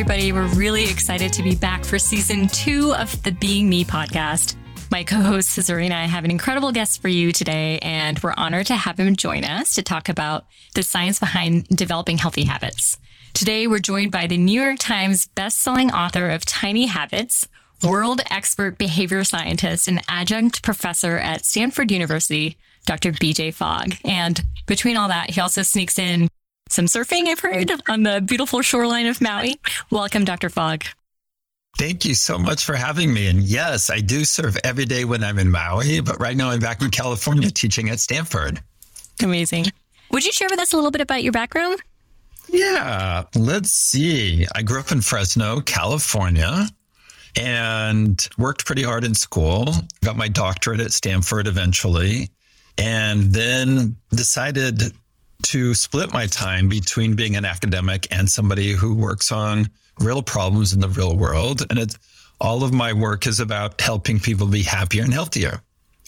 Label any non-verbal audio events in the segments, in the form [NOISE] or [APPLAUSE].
everybody. We're really excited to be back for season two of the Being Me podcast. My co host, Cesarina, and I have an incredible guest for you today, and we're honored to have him join us to talk about the science behind developing healthy habits. Today, we're joined by the New York Times bestselling author of Tiny Habits, world expert behavior scientist, and adjunct professor at Stanford University, Dr. BJ Fogg. And between all that, he also sneaks in some surfing, I've heard, on the beautiful shoreline of Maui. Welcome, Dr. Fogg. Thank you so much for having me. And yes, I do surf every day when I'm in Maui, but right now I'm back in California teaching at Stanford. Amazing. Would you share with us a little bit about your background? Yeah, let's see. I grew up in Fresno, California, and worked pretty hard in school. Got my doctorate at Stanford eventually, and then decided to split my time between being an academic and somebody who works on real problems in the real world. And it's all of my work is about helping people be happier and healthier.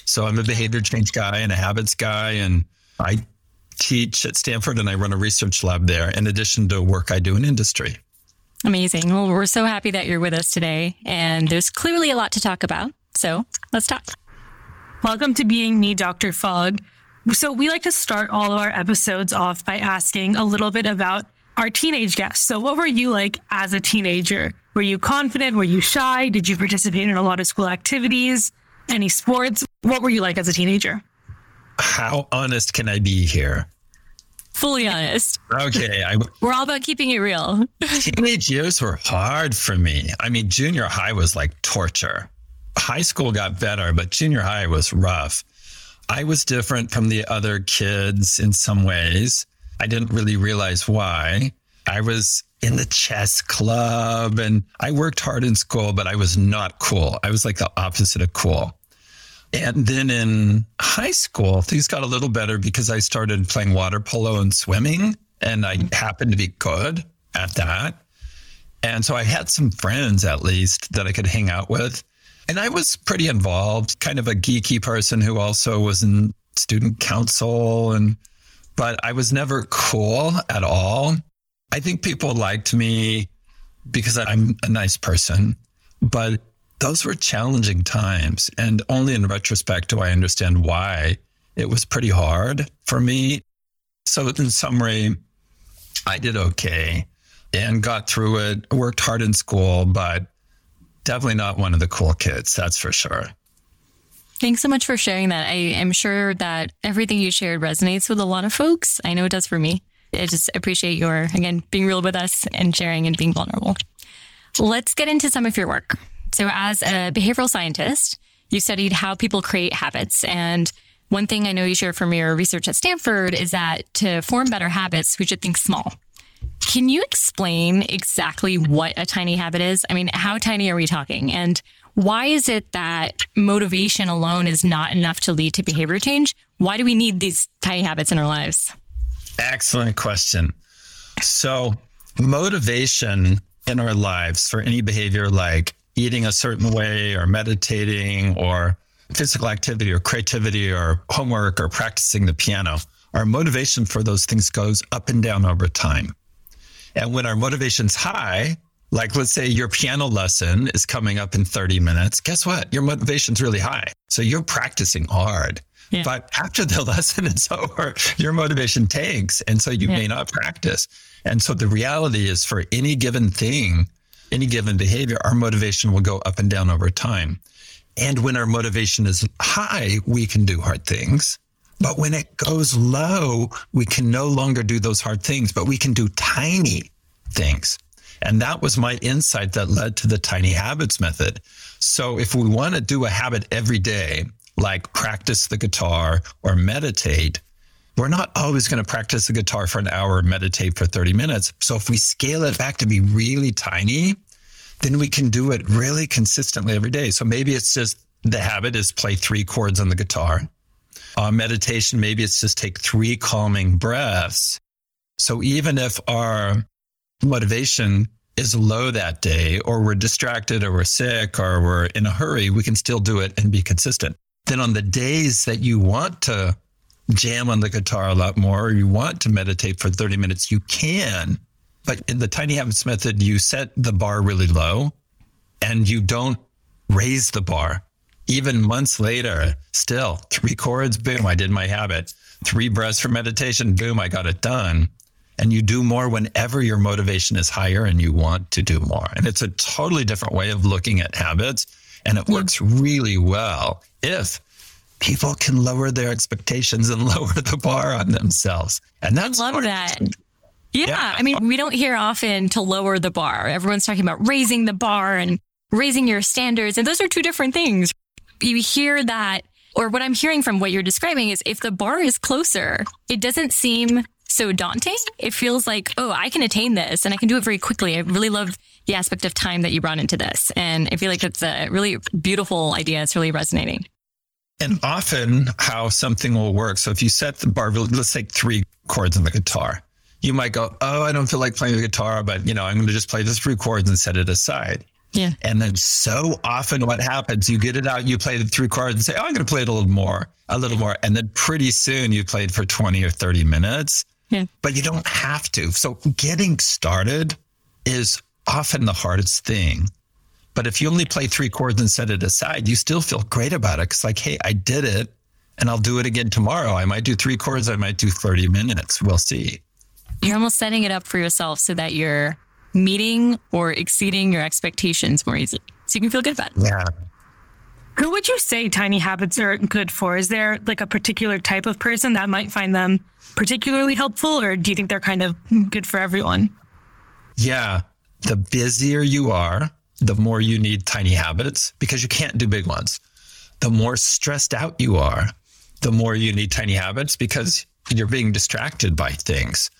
So I'm a behavior change guy and a habits guy, and I teach at Stanford and I run a research lab there, in addition to work I do in industry. Amazing. Well, we're so happy that you're with us today, and there's clearly a lot to talk about. So let's talk. Welcome to Being Me, Dr. Fogg. So, we like to start all of our episodes off by asking a little bit about our teenage guests. So, what were you like as a teenager? Were you confident? Were you shy? Did you participate in a lot of school activities? Any sports? What were you like as a teenager? How honest can I be here? Fully honest. Okay. I, We're all about keeping it real. [LAUGHS] teenage years were hard for me. I mean, junior high was like torture. High school got better, but junior high was rough. I was different from the other kids in some ways. I didn't really realize why. I was in the chess club and I worked hard in school, but I was not cool. I was like the opposite of cool. And then in high school, things got a little better because I started playing water polo and swimming, and I happened to be good at that. And so I had some friends at least that I could hang out with. And I was pretty involved, kind of a geeky person who also was in student council and but I was never cool at all. I think people liked me because I'm a nice person, but those were challenging times. And only in retrospect do I understand why it was pretty hard for me. So, in summary, I did okay and got through it, worked hard in school, but definitely not one of the cool kids, that's for sure. Thanks so much for sharing that. I am sure that everything you shared resonates with a lot of folks. I know it does for me. I just appreciate your, again, being real with us and sharing and being vulnerable. Let's get into some of your work. So, as a behavioral scientist, you studied how people create habits. And one thing I know you share from your research at Stanford is that to form better habits, we should think small. Can you explain exactly what a tiny habit is? I mean, how tiny are we talking? And why is it that motivation alone is not enough to lead to behavior change? Why do we need these tiny habits in our lives? Excellent question. So, motivation in our lives for any behavior like eating a certain way or meditating or physical activity or creativity or homework or practicing the piano, our motivation for those things goes up and down over time. And when our motivation's high, like let's say your piano lesson is coming up in 30 minutes, guess what? Your motivation's really high. So you're practicing hard. Yeah. But after the [LAUGHS] lesson is over, your motivation tanks. And so you yeah. may not practice. And so the reality is for any given thing, any given behavior, our motivation will go up and down over time. And when our motivation is high, we can do hard things. But when it goes low, we can no longer do those hard things, but we can do tiny things. And that was my insight that led to the tiny habits method. So if we want to do a habit every day, like practice the guitar or meditate, we're not always going to practice the guitar for an hour meditate for 30 minutes. So if we scale it back to be really tiny, then we can do it really consistently every day. So maybe it's just the habit is play three chords on the guitar. Uh, meditation, maybe it's just take three calming breaths. So even if our motivation is low that day, or we're distracted, or we're sick, or we're in a hurry, we can still do it and be consistent. Then on the days that you want to jam on the guitar a lot more, or you want to meditate for 30 minutes, you can. But in the tiny habits method, you set the bar really low and you don't raise the bar. Even months later, still three chords, boom, I did my habit. Three breaths for meditation, boom, I got it done. And you do more whenever your motivation is higher and you want to do more. And it's a totally different way of looking at habits. And it works really well if people can lower their expectations and [LAUGHS] lower the bar on themselves. And that's love that. Yeah. yeah. I mean, we don't hear often to lower the bar. Everyone's talking about raising the bar and raising your standards. And those are two different things. You hear that, or what I'm hearing from what you're describing is if the bar is closer, it doesn't seem so daunting. It feels like, oh, I can attain this and I can do it very quickly. I really love the aspect of time that you brought into this. And I feel like it's a really beautiful idea. It's really resonating. And often, how something will work. So, if you set the bar, let's take three chords on the guitar, you might go, Oh, I don't feel like playing the guitar, but you know, I'm going to just play the three chords and set it aside. Yeah. And then so often what happens, you get it out, you play the three chords and say, Oh, I'm going to play it a little more, a little more. And then pretty soon you played for 20 or 30 minutes. Yeah. But you don't have to. So getting started is often the hardest thing. But if you only play three chords and set it aside, you still feel great about it. Cause like, hey, I did it and I'll do it again tomorrow. I might do three chords, I might do 30 minutes. We'll see. You're almost setting it up for yourself so that you're meeting or exceeding your expectations more easily. So you can feel good about it. Yeah. Who would you say tiny habits are good for? Is there like a particular type of person that might find them particularly helpful, or do you think they're kind of good for everyone? Yeah. The busier you are, the more you need tiny habits because you can't do big ones. The more stressed out you are, the more you need tiny habits because you're being distracted by things.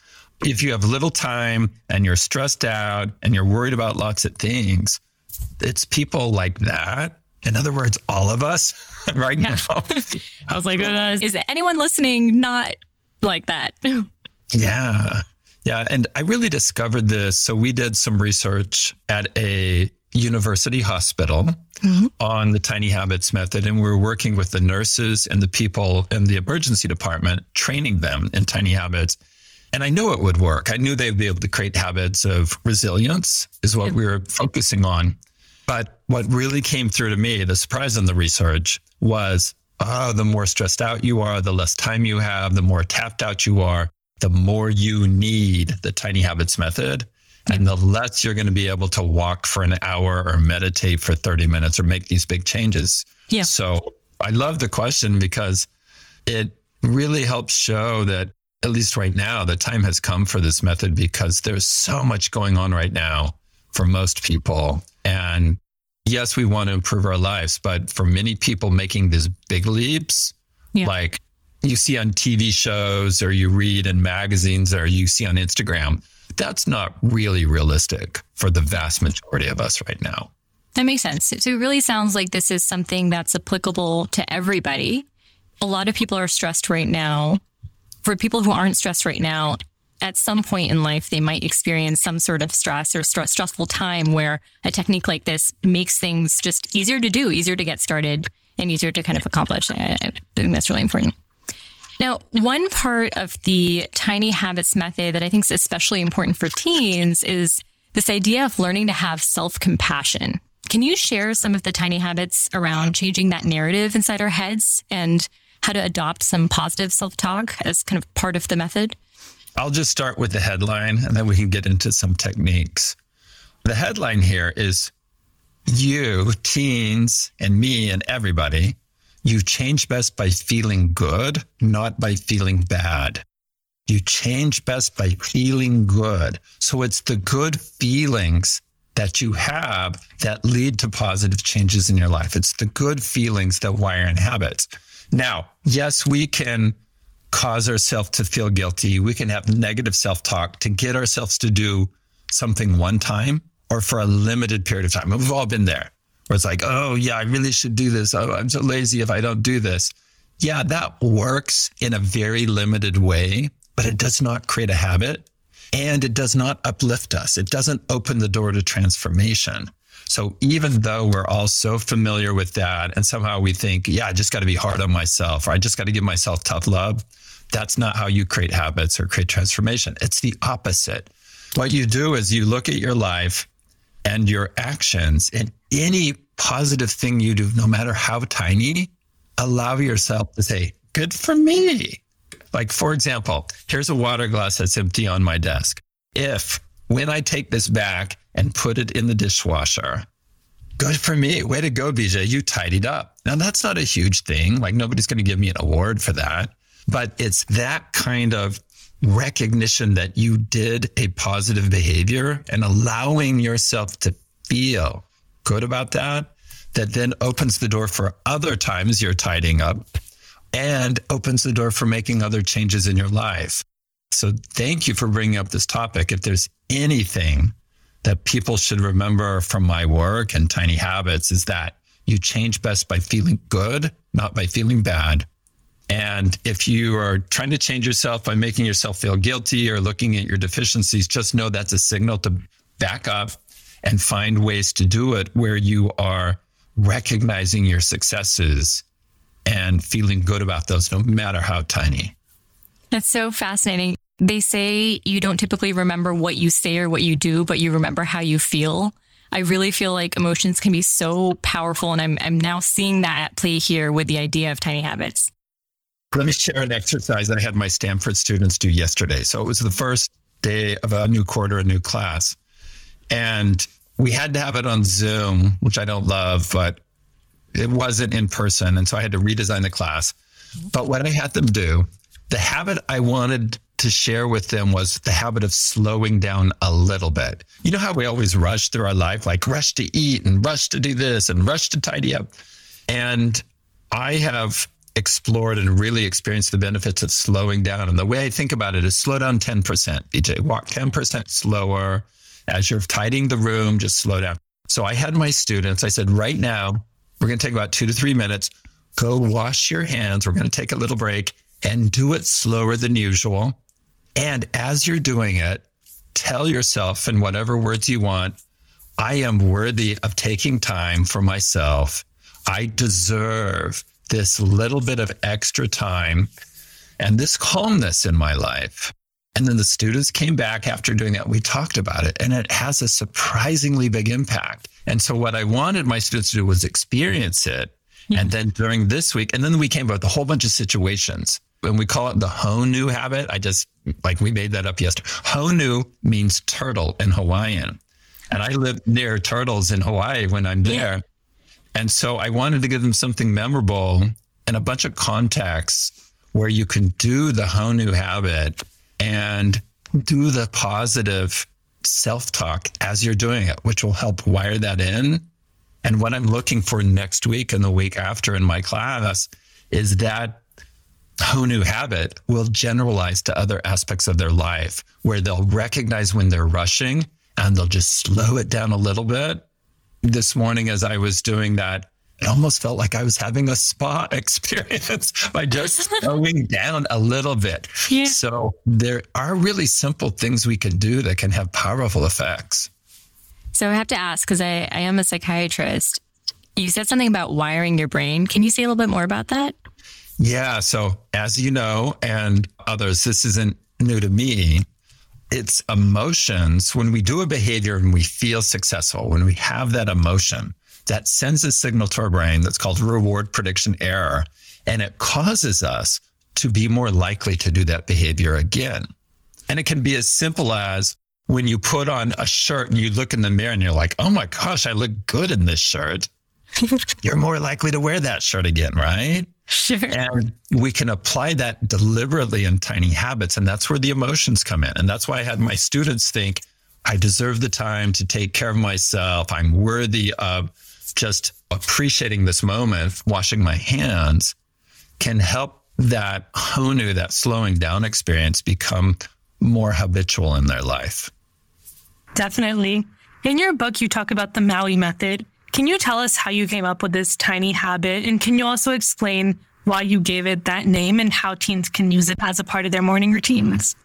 If you have little time and you're stressed out and you're worried about lots of things, it's people like that. In other words, all of us [LAUGHS] right yeah. now. [LAUGHS] I was like, uh, is anyone listening not like that? [LAUGHS] yeah. Yeah. And I really discovered this. So we did some research at a university hospital mm-hmm. on the tiny habits method and we were working with the nurses and the people in the emergency department training them in tiny habits and i knew it would work. I knew they'd be able to create habits of resilience is what we were focusing on. But what really came through to me the surprise in the research was oh the more stressed out you are the less time you have the more tapped out you are the more you need the tiny habits method. And the less you're going to be able to walk for an hour or meditate for 30 minutes or make these big changes. Yeah. So I love the question because it really helps show that at least right now, the time has come for this method because there's so much going on right now for most people. And yes, we want to improve our lives, but for many people making these big leaps, yeah. like you see on TV shows or you read in magazines or you see on Instagram, that's not really realistic for the vast majority of us right now. That makes sense. So it really sounds like this is something that's applicable to everybody. A lot of people are stressed right now. For people who aren't stressed right now, at some point in life, they might experience some sort of stress or st- stressful time where a technique like this makes things just easier to do, easier to get started, and easier to kind of accomplish. I think that's really important. Now, one part of the tiny habits method that I think is especially important for teens is this idea of learning to have self compassion. Can you share some of the tiny habits around changing that narrative inside our heads and how to adopt some positive self talk as kind of part of the method? I'll just start with the headline and then we can get into some techniques. The headline here is you, teens, and me, and everybody you change best by feeling good, not by feeling bad. You change best by feeling good. So it's the good feelings that you have that lead to positive changes in your life. It's the good feelings that wire in habits. Now, yes, we can cause ourselves to feel guilty. We can have negative self talk to get ourselves to do something one time or for a limited period of time. We've all been there where it's like, oh, yeah, I really should do this. Oh, I'm so lazy if I don't do this. Yeah, that works in a very limited way, but it does not create a habit and it does not uplift us. It doesn't open the door to transformation. So even though we're all so familiar with that and somehow we think, yeah, I just got to be hard on myself or I just got to give myself tough love, that's not how you create habits or create transformation. It's the opposite. What you do is you look at your life and your actions and any positive thing you do, no matter how tiny, allow yourself to say, good for me. Like, for example, here's a water glass that's empty on my desk. If when I take this back and put it in the dishwasher, good for me. Way to go, BJ. You tidied up. Now, that's not a huge thing. Like, nobody's going to give me an award for that. But it's that kind of recognition that you did a positive behavior and allowing yourself to feel good about that, that then opens the door for other times you're tidying up and opens the door for making other changes in your life. So thank you for bringing up this topic. If there's anything that people should remember from my work and tiny habits is that you change best by feeling good, not by feeling bad. And if you are trying to change yourself by making yourself feel guilty or looking at your deficiencies, just know that's a signal to back up and find ways to do it where you are recognizing your successes and feeling good about those, no matter how tiny. That's so fascinating. They say you don't typically remember what you say or what you do, but you remember how you feel. I really feel like emotions can be so powerful. And I'm, I'm now seeing that at play here with the idea of tiny habits. Let me share an exercise that I had my Stanford students do yesterday. So it was the first day of a new quarter, a new class. And we had to have it on Zoom, which I don't love, but it wasn't in person. And so I had to redesign the class. But what I had them do, the habit I wanted to share with them was the habit of slowing down a little bit. You know how we always rush through our life, like rush to eat and rush to do this and rush to tidy up. And I have explored and really experienced the benefits of slowing down. And the way I think about it is slow down 10%. BJ, walk 10% slower. As you're tidying the room, just slow down. So I had my students, I said, right now, we're going to take about two to three minutes. Go wash your hands. We're going to take a little break and do it slower than usual. And as you're doing it, tell yourself in whatever words you want, I am worthy of taking time for myself. I deserve this little bit of extra time and this calmness in my life. And then the students came back after doing that. We talked about it and it has a surprisingly big impact. And so what I wanted my students to do was experience it. Yeah. And then during this week, and then we came up with a whole bunch of situations. And we call it the Honu habit. I just like we made that up yesterday. Honu means turtle in Hawaiian. And I live near turtles in Hawaii when I'm there. Yeah. And so I wanted to give them something memorable and a bunch of contacts where you can do the Honu habit and do the positive self talk as you're doing it, which will help wire that in. And what I'm looking for next week and the week after in my class is that Honu habit will generalize to other aspects of their life where they'll recognize when they're rushing and they'll just slow it down a little bit this morning as I was doing that, it almost felt like I was having a spa [LAUGHS] experience by just [LAUGHS] slowing down a little bit. Yeah. So there are really simple things we can do that can have powerful effects. So I have to ask, because I, I am a psychiatrist, you said something about wiring your brain. Can you say a little bit more about that? Yeah. So as you know, and others, this isn't new to me it's emotions. When we do a behavior and we feel successful, when we have that emotion, that sends a signal to our brain that's called reward prediction error. And it causes us to be more likely to do that behavior again. And it can be as simple as when you put on a shirt and you look in the mirror and you're like, oh my gosh, I look good in this shirt. [LAUGHS] you're more likely to wear that shirt again, right? Sure. And we can apply that deliberately in tiny habits. And that's where the emotions come in. And that's why I had my students think, I deserve the time to take care of myself. I'm worthy of just appreciating this moment, washing my hands can help that honu, that slowing down experience become more habitual in their life. Definitely. In your book, you talk about the Maui method, can you tell us how you came up with this tiny habit? And can you also explain why you gave it that name and how teens can use it as a part of their morning routines?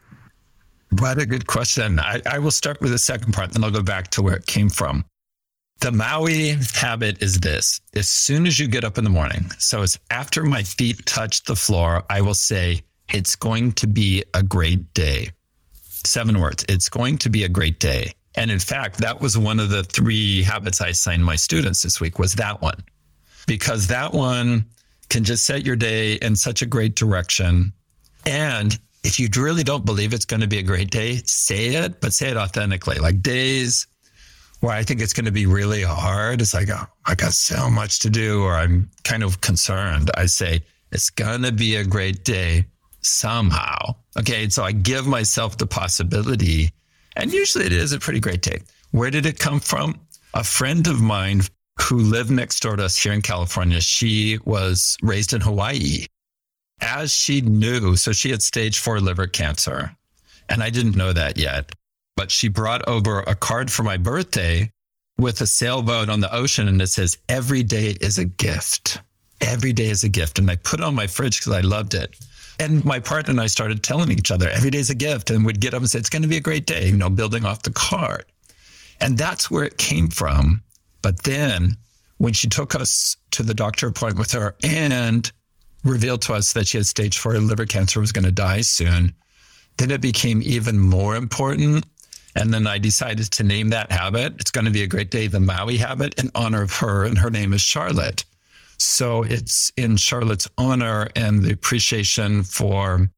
What a good question. I, I will start with the second part, then I'll go back to where it came from. The Maui habit is this as soon as you get up in the morning, so it's after my feet touch the floor, I will say, It's going to be a great day. seven words. It's going to be a great day. And in fact, that was one of the three habits I assigned my students this week was that one, because that one can just set your day in such a great direction. And if you really don't believe it's going to be a great day, say it, but say it authentically. Like days where I think it's going to be really hard, it's like, oh, I got so much to do, or I'm kind of concerned. I say, it's going to be a great day somehow. Okay. So I give myself the possibility, and usually it is a pretty great day. Where did it come from? A friend of mine who lived next door to us here in California, she was raised in Hawaii. As she knew, so she had stage four liver cancer, and I didn't know that yet, but she brought over a card for my birthday with a sailboat on the ocean, and it says, Every day is a gift. Every day is a gift. And I put it on my fridge because I loved it. And my partner and I started telling each other every day is a gift. And we'd get up and say, it's going to be a great day, you know, building off the card. And that's where it came from. But then when she took us to the doctor appointment with her and revealed to us that she had stage four liver cancer, was going to die soon, then it became even more important. And then I decided to name that habit. It's going to be a great day, the Maui habit, in honor of her. And her name is Charlotte. So it's in Charlotte's honor and the appreciation for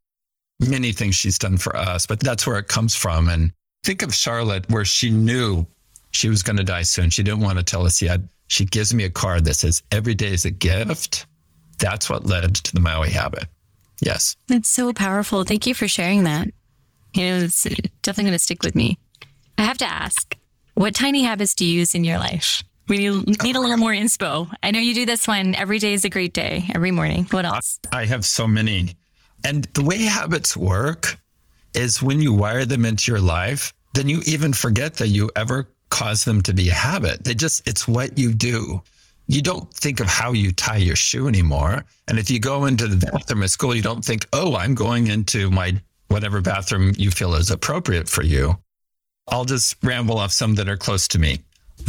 many things she's done for us, but that's where it comes from. And think of Charlotte, where she knew she was going to die soon. She didn't want to tell us yet. She gives me a card that says, Every day is a gift. That's what led to the Maui habit. Yes. That's so powerful. Thank you for sharing that. You know, it's definitely going to stick with me. I have to ask, what tiny habits do you use in your life? We need a little more inspo. I know you do this one. Every day is a great day, every morning. What else? I have so many. And the way habits work is when you wire them into your life, then you even forget that you ever caused them to be a habit. They just, it's what you do. You don't think of how you tie your shoe anymore. And if you go into the bathroom at school, you don't think, oh, I'm going into my whatever bathroom you feel is appropriate for you. I'll just ramble off some that are close to me.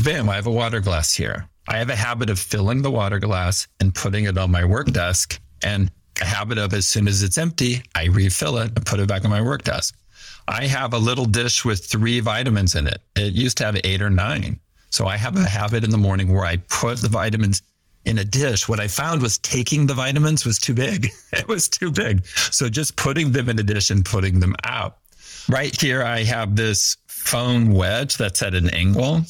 Bam, I have a water glass here. I have a habit of filling the water glass and putting it on my work desk, and a habit of as soon as it's empty, I refill it and put it back on my work desk. I have a little dish with three vitamins in it. It used to have eight or nine. So I have a habit in the morning where I put the vitamins in a dish. What I found was taking the vitamins was too big. [LAUGHS] It was too big. So just putting them in a dish and putting them out. Right here, I have this phone wedge that's at an angle.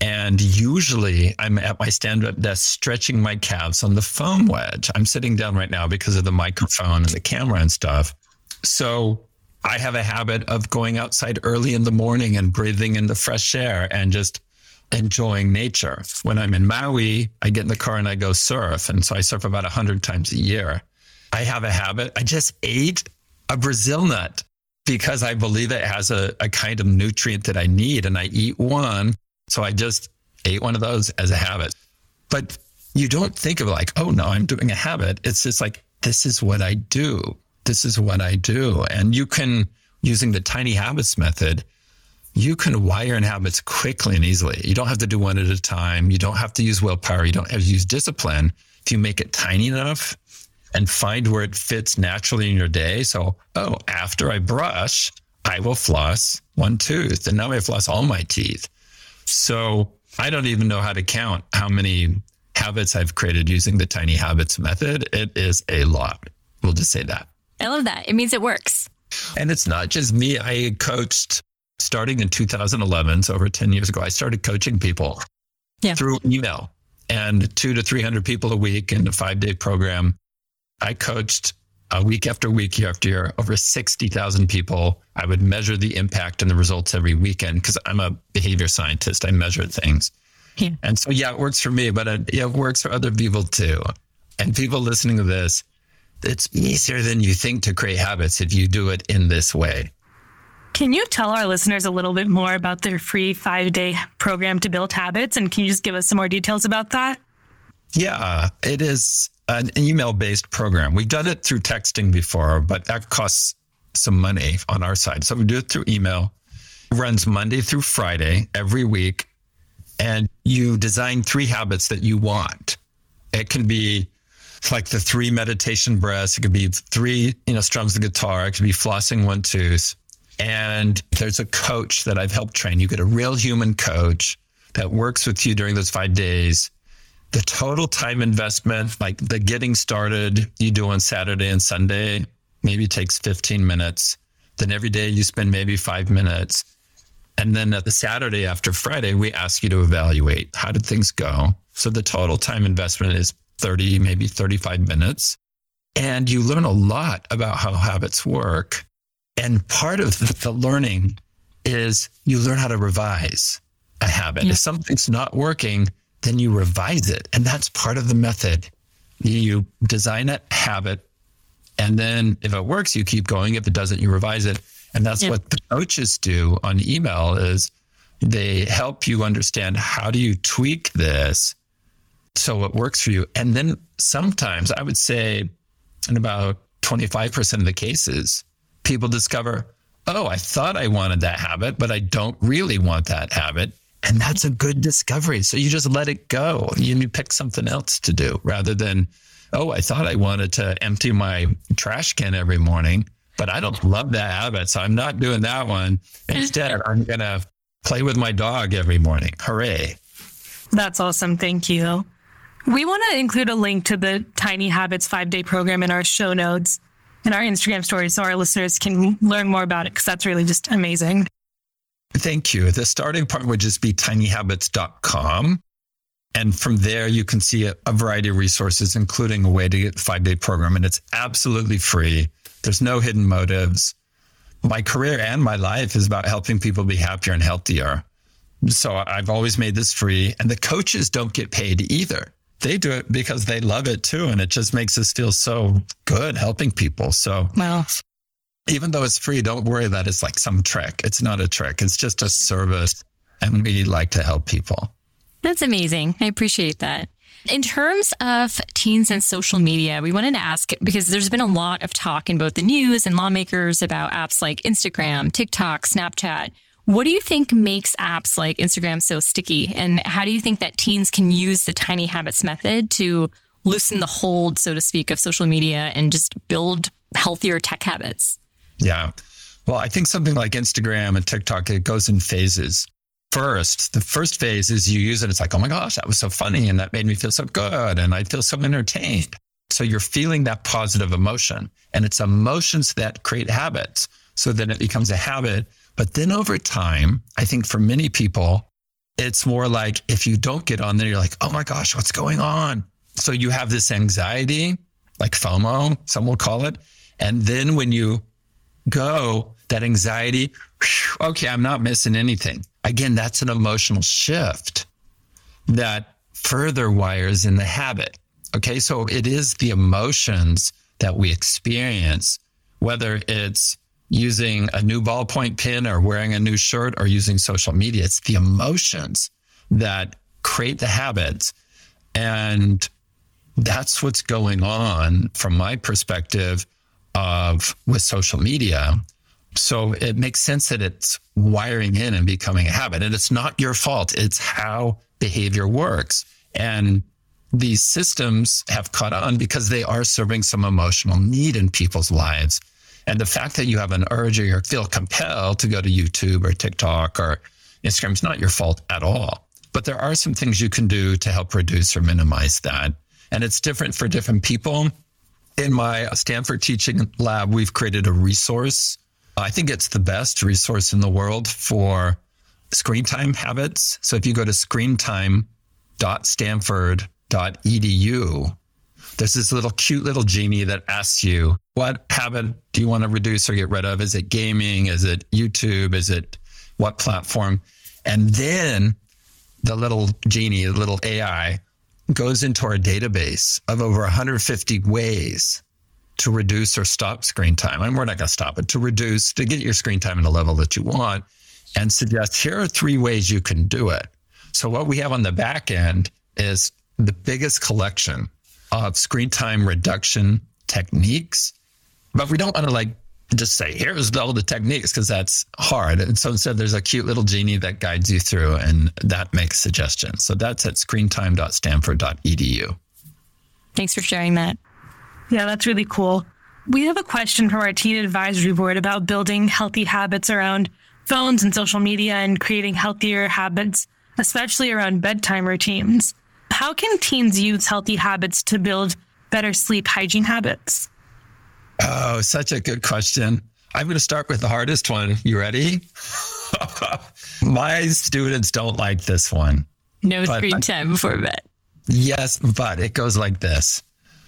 And usually I'm at my stand up desk stretching my calves on the foam wedge. I'm sitting down right now because of the microphone and the camera and stuff. So I have a habit of going outside early in the morning and breathing in the fresh air and just enjoying nature. When I'm in Maui, I get in the car and I go surf. And so I surf about 100 times a year. I have a habit. I just ate a Brazil nut because I believe it has a, a kind of nutrient that I need. And I eat one so I just ate one of those as a habit. But you don't think of like, oh no, I'm doing a habit. It's just like, this is what I do. This is what I do. And you can, using the tiny habits method, you can wire in habits quickly and easily. You don't have to do one at a time. You don't have to use willpower. You don't have to use discipline. If you make it tiny enough and find where it fits naturally in your day. So, oh, after I brush, I will floss one tooth. And now I floss all my teeth. So I don't even know how to count how many habits I've created using the tiny habits method. It is a lot. We'll just say that. I love that. It means it works. And it's not just me. I coached starting in 2011, so over 10 years ago, I started coaching people yeah. through email and two to 300 people a week in a five day program. I coached uh, week after week, year after year, over 60,000 people. I would measure the impact and the results every weekend because I'm a behavior scientist. I measure things. Yeah. And so, yeah, it works for me, but it, yeah, it works for other people too. And people listening to this, it's easier than you think to create habits if you do it in this way. Can you tell our listeners a little bit more about their free five day program to build habits? And can you just give us some more details about that? Yeah, it is an email based program. We've done it through texting before, but that costs some money on our side. So we do it through email. It runs Monday through Friday every week. And you design three habits that you want. It can be like the three meditation breaths. It could be three, you know, strums the guitar. It could be flossing one tooth. And there's a coach that I've helped train. You get a real human coach that works with you during those five days. The total time investment, like the getting started you do on Saturday and Sunday, maybe takes 15 minutes. Then every day you spend maybe five minutes. And then at the Saturday after Friday, we ask you to evaluate how did things go? So the total time investment is 30, maybe 35 minutes. And you learn a lot about how habits work. And part of the learning is you learn how to revise a habit. Yeah. If something's not working, then you revise it. And that's part of the method. You design a habit and then if it works, you keep going. If it doesn't, you revise it. And that's yeah. what the coaches do on email is they help you understand how do you tweak this so it works for you. And then sometimes I would say in about 25% of the cases, people discover, oh, I thought I wanted that habit, but I don't really want that habit. And that's a good discovery. So you just let it go. You pick something else to do rather than oh, I thought I wanted to empty my trash can every morning, but I don't love that habit. So I'm not doing that one. Instead, [LAUGHS] I'm going to play with my dog every morning. Hooray. That's awesome. Thank you. We want to include a link to the Tiny Habits five day program in our show notes in our Instagram stories so our listeners can learn more about it because that's really just amazing. Thank you. The starting point would just be tinyhabits.com. And from there, you can see a, a variety of resources, including a way to get the five day program. And it's absolutely free. There's no hidden motives. My career and my life is about helping people be happier and healthier. So I've always made this free. And the coaches don't get paid either. They do it because they love it too. And it just makes us feel so good helping people. So, well, even though it's free, don't worry that it's like some trick. It's not a trick, it's just a service. And we like to help people. That's amazing. I appreciate that. In terms of teens and social media, we wanted to ask because there's been a lot of talk in both the news and lawmakers about apps like Instagram, TikTok, Snapchat. What do you think makes apps like Instagram so sticky? And how do you think that teens can use the tiny habits method to loosen the hold, so to speak, of social media and just build healthier tech habits? Yeah. Well, I think something like Instagram and TikTok, it goes in phases first, the first phase is you use it. It's like, oh my gosh, that was so funny. And that made me feel so good. And I feel so entertained. So you're feeling that positive emotion and it's emotions that create habits. So then it becomes a habit. But then over time, I think for many people, it's more like if you don't get on there, you're like, oh my gosh, what's going on? So you have this anxiety, like FOMO, some will call it. And then when you go, that anxiety, okay, I'm not missing anything again, that's an emotional shift that further wires in the habit. Okay. So it is the emotions that we experience, whether it's using a new ballpoint pen or wearing a new shirt or using social media. It's the emotions that create the habits. And that's what's going on from my perspective of with social media so it makes sense that it's wiring in and becoming a habit. And it's not your fault. It's how behavior works. And these systems have caught on because they are serving some emotional need in people's lives. And the fact that you have an urge or you feel compelled to go to YouTube or TikTok or Instagram is not your fault at all. But there are some things you can do to help reduce or minimize that. And it's different for different people. In my Stanford teaching lab, we've created a resource I think it's the best resource in the world for screen time habits. So if you go to screentime.stanford.edu, there's this little cute little genie that asks you, what habit do you want to reduce or get rid of? Is it gaming? Is it YouTube? Is it what platform? And then the little genie, the little AI goes into our database of over 150 ways to reduce or stop screen time. And we're not going to stop it to reduce, to get your screen time at a level that you want and suggest here are three ways you can do it. So, what we have on the back end is the biggest collection of screen time reduction techniques. But we don't want to like just say, here's all the techniques because that's hard. And so instead, there's a cute little genie that guides you through and that makes suggestions. So that's at screentime.stanford.edu. Thanks for sharing that. Yeah, that's really cool. We have a question from our teen advisory board about building healthy habits around phones and social media and creating healthier habits, especially around bedtime routines. How can teens use healthy habits to build better sleep hygiene habits? Oh, such a good question. I'm going to start with the hardest one. You ready? [LAUGHS] My students don't like this one. No screen time before bed. Yes, but it goes like this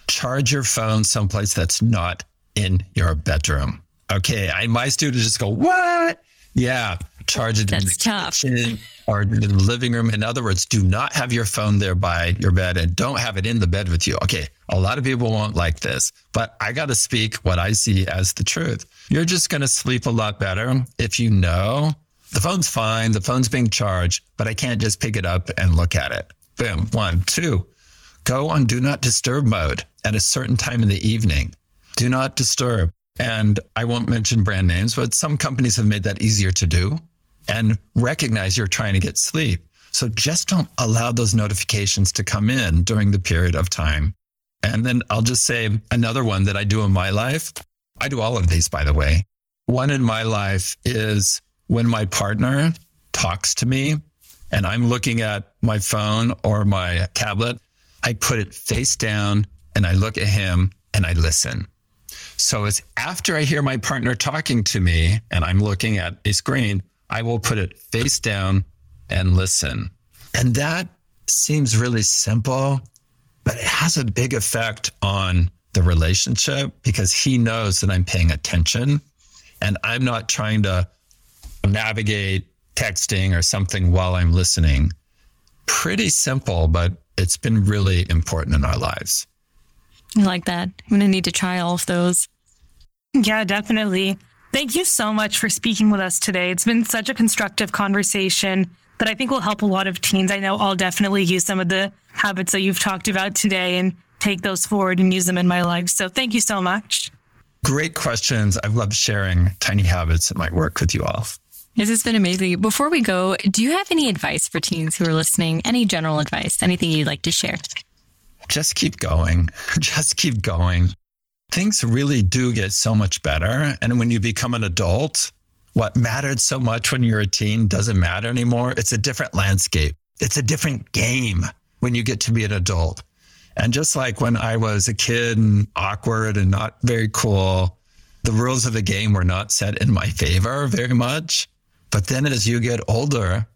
charge your phone someplace that's not in your bedroom. Okay. I, my students just go, What? Yeah. Charge it that's in the tough. kitchen or in the living room. In other words, do not have your phone there by your bed and don't have it in the bed with you. Okay. A lot of people won't like this, but I got to speak what I see as the truth. You're just going to sleep a lot better if you know the phone's fine, the phone's being charged, but I can't just pick it up and look at it. Boom. One, two, go on do not disturb mode at a certain time in the evening. Do not disturb. And I won't mention brand names, but some companies have made that easier to do and recognize you're trying to get sleep. So just don't allow those notifications to come in during the period of time. And then I'll just say another one that I do in my life. I do all of these, by the way. One in my life is when my partner talks to me and I'm looking at my phone or my tablet, I put it face down and I look at him and I listen. So it's after I hear my partner talking to me and I'm looking at a screen, I will put it face down and listen. And that seems really simple, but it has a big effect on the relationship because he knows that I'm paying attention and I'm not trying to navigate texting or something while I'm listening. Pretty simple, but it's been really important in our lives. I like that. I'm going to need to try all of those. Yeah, definitely. Thank you so much for speaking with us today. It's been such a constructive conversation that I think will help a lot of teens. I know I'll definitely use some of the habits that you've talked about today and take those forward and use them in my life. So thank you so much. Great questions. I've loved sharing tiny habits that might work with you all. This has been amazing. Before we go, do you have any advice for teens who are listening? Any general advice? Anything you'd like to share? Just keep going. [LAUGHS] Just keep going. Things really do get so much better. And when you become an adult, what mattered so much when you're a teen doesn't matter anymore. It's a different landscape. It's a different game when you get to be an adult. And just like when I was a kid and awkward and not very cool, the rules of the game were not set in my favor very much. But then as you get older,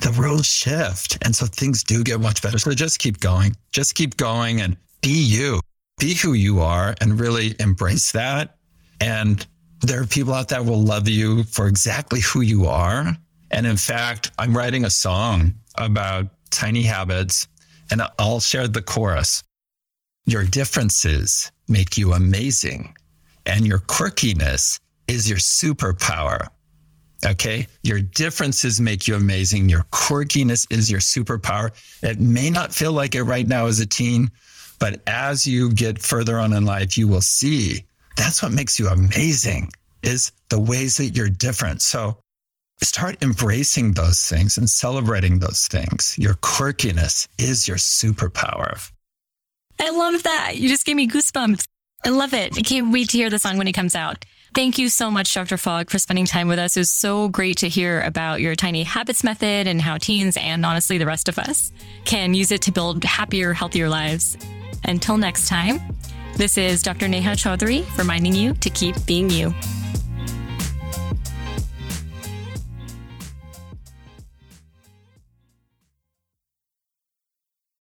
the rules shift. And so things do get much better. So just keep going. Just keep going and be you. Be who you are and really embrace that. And there are people out there will love you for exactly who you are. And in fact, I'm writing a song about tiny habits and I'll share the chorus. Your differences make you amazing and your quirkiness is your superpower. Okay. Your differences make you amazing. Your quirkiness is your superpower. It may not feel like it right now as a teen, but as you get further on in life, you will see that's what makes you amazing is the ways that you're different. So start embracing those things and celebrating those things. Your quirkiness is your superpower. I love that. You just gave me goosebumps. I love it. I can't wait to hear the song when it comes out. Thank you so much, Dr. Fogg, for spending time with us. It was so great to hear about your tiny habits method and how teens and honestly the rest of us can use it to build happier, healthier lives. Until next time, this is Dr. Neha Chaudhary reminding you to keep being you.